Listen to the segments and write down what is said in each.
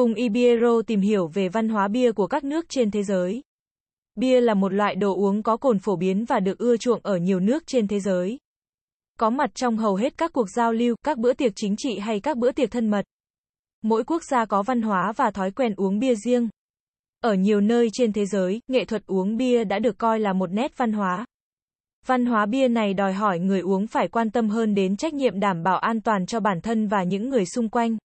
Cùng Ibiero tìm hiểu về văn hóa bia của các nước trên thế giới. Bia là một loại đồ uống có cồn phổ biến và được ưa chuộng ở nhiều nước trên thế giới. Có mặt trong hầu hết các cuộc giao lưu, các bữa tiệc chính trị hay các bữa tiệc thân mật. Mỗi quốc gia có văn hóa và thói quen uống bia riêng. Ở nhiều nơi trên thế giới, nghệ thuật uống bia đã được coi là một nét văn hóa. Văn hóa bia này đòi hỏi người uống phải quan tâm hơn đến trách nhiệm đảm bảo an toàn cho bản thân và những người xung quanh.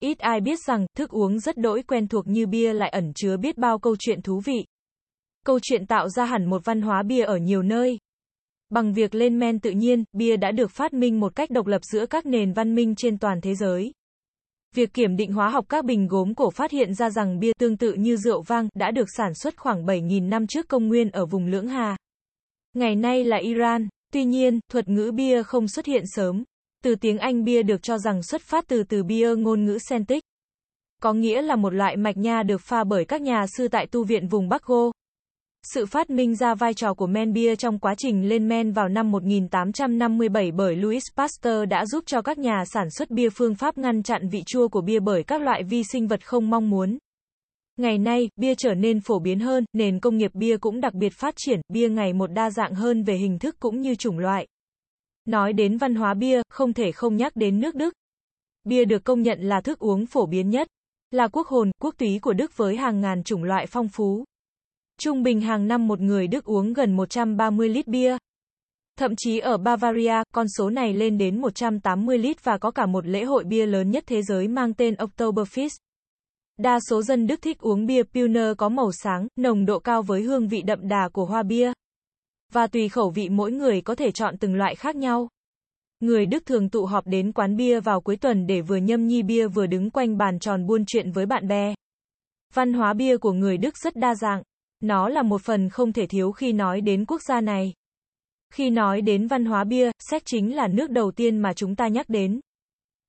Ít ai biết rằng, thức uống rất đỗi quen thuộc như bia lại ẩn chứa biết bao câu chuyện thú vị. Câu chuyện tạo ra hẳn một văn hóa bia ở nhiều nơi. Bằng việc lên men tự nhiên, bia đã được phát minh một cách độc lập giữa các nền văn minh trên toàn thế giới. Việc kiểm định hóa học các bình gốm cổ phát hiện ra rằng bia tương tự như rượu vang đã được sản xuất khoảng 7.000 năm trước công nguyên ở vùng Lưỡng Hà. Ngày nay là Iran. Tuy nhiên, thuật ngữ bia không xuất hiện sớm. Từ tiếng Anh bia được cho rằng xuất phát từ từ bia ngôn ngữ Celtic. Có nghĩa là một loại mạch nha được pha bởi các nhà sư tại tu viện vùng Bắc Gô. Sự phát minh ra vai trò của men bia trong quá trình lên men vào năm 1857 bởi Louis Pasteur đã giúp cho các nhà sản xuất bia phương pháp ngăn chặn vị chua của bia bởi các loại vi sinh vật không mong muốn. Ngày nay, bia trở nên phổ biến hơn, nền công nghiệp bia cũng đặc biệt phát triển, bia ngày một đa dạng hơn về hình thức cũng như chủng loại. Nói đến văn hóa bia, không thể không nhắc đến nước Đức. Bia được công nhận là thức uống phổ biến nhất, là quốc hồn, quốc túy của Đức với hàng ngàn chủng loại phong phú. Trung bình hàng năm một người Đức uống gần 130 lít bia. Thậm chí ở Bavaria, con số này lên đến 180 lít và có cả một lễ hội bia lớn nhất thế giới mang tên Oktoberfest. Đa số dân Đức thích uống bia Pilsner có màu sáng, nồng độ cao với hương vị đậm đà của hoa bia. Và tùy khẩu vị mỗi người có thể chọn từng loại khác nhau. Người Đức thường tụ họp đến quán bia vào cuối tuần để vừa nhâm nhi bia vừa đứng quanh bàn tròn buôn chuyện với bạn bè. Văn hóa bia của người Đức rất đa dạng. Nó là một phần không thể thiếu khi nói đến quốc gia này. Khi nói đến văn hóa bia, Séc chính là nước đầu tiên mà chúng ta nhắc đến.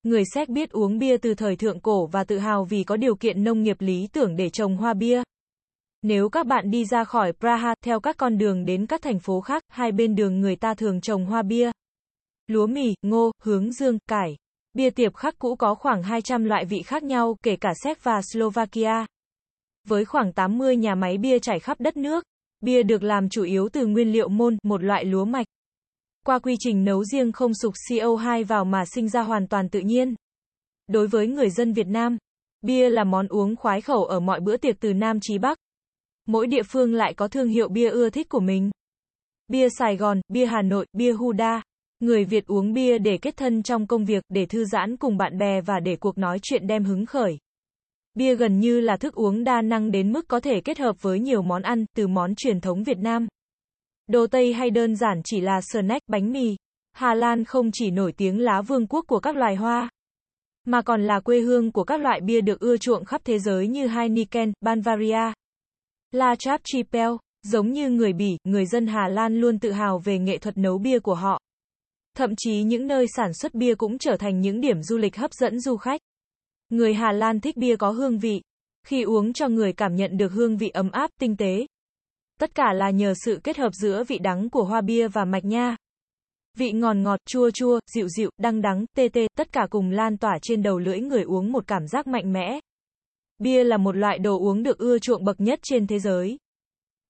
Người Séc biết uống bia từ thời thượng cổ và tự hào vì có điều kiện nông nghiệp lý tưởng để trồng hoa bia. Nếu các bạn đi ra khỏi Praha, theo các con đường đến các thành phố khác, hai bên đường người ta thường trồng hoa bia. Lúa mì, ngô, hướng dương, cải. Bia tiệp khắc cũ có khoảng 200 loại vị khác nhau, kể cả Séc và Slovakia. Với khoảng 80 nhà máy bia trải khắp đất nước, bia được làm chủ yếu từ nguyên liệu môn, một loại lúa mạch. Qua quy trình nấu riêng không sục CO2 vào mà sinh ra hoàn toàn tự nhiên. Đối với người dân Việt Nam, bia là món uống khoái khẩu ở mọi bữa tiệc từ Nam chí Bắc. Mỗi địa phương lại có thương hiệu bia ưa thích của mình. Bia Sài Gòn, bia Hà Nội, bia Huda. Người Việt uống bia để kết thân trong công việc, để thư giãn cùng bạn bè và để cuộc nói chuyện đem hứng khởi. Bia gần như là thức uống đa năng đến mức có thể kết hợp với nhiều món ăn, từ món truyền thống Việt Nam. Đồ Tây hay đơn giản chỉ là snack, bánh mì. Hà Lan không chỉ nổi tiếng lá vương quốc của các loài hoa, mà còn là quê hương của các loại bia được ưa chuộng khắp thế giới như Heineken, Bavaria, La Chapchipel. Giống như người Bỉ, người dân Hà Lan luôn tự hào về nghệ thuật nấu bia của họ. Thậm chí những nơi sản xuất bia cũng trở thành những điểm du lịch hấp dẫn du khách. Người Hà Lan thích bia có hương vị. Khi uống cho người cảm nhận được hương vị ấm áp, tinh tế. Tất cả là nhờ sự kết hợp giữa vị đắng của hoa bia và mạch nha. Vị ngọt ngọt, chua chua, dịu dịu, đăng đắng, tê tê, tất cả cùng lan tỏa trên đầu lưỡi người uống một cảm giác mạnh mẽ. Bia là một loại đồ uống được ưa chuộng bậc nhất trên thế giới.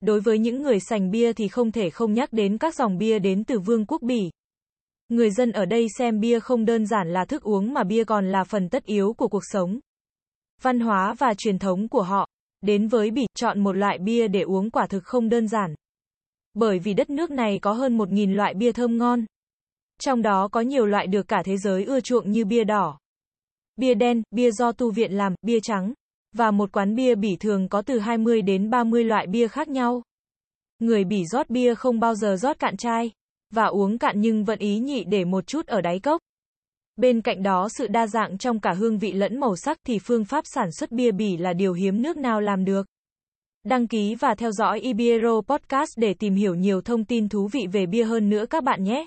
Đối với những người sành bia thì không thể không nhắc đến các dòng bia đến từ Vương quốc Bỉ. Người dân ở đây xem bia không đơn giản là thức uống mà bia còn là phần tất yếu của cuộc sống. Văn hóa và truyền thống của họ. Đến với Bỉ, chọn một loại bia để uống quả thực không đơn giản. Bởi vì đất nước này có hơn 1.000 loại bia thơm ngon. Trong đó có nhiều loại được cả thế giới ưa chuộng như bia đỏ, bia đen, bia do tu viện làm, bia trắng. Và một quán bia Bỉ thường có từ 20 đến 30 loại bia khác nhau. Người Bỉ rót bia không bao giờ rót cạn chai, và uống cạn nhưng vẫn ý nhị để một chút ở đáy cốc. Bên cạnh đó, sự đa dạng trong cả hương vị lẫn màu sắc thì phương pháp sản xuất bia bỉ là điều hiếm nước nào làm được. Đăng ký và theo dõi Ibiero Podcast để tìm hiểu nhiều thông tin thú vị về bia hơn nữa các bạn nhé.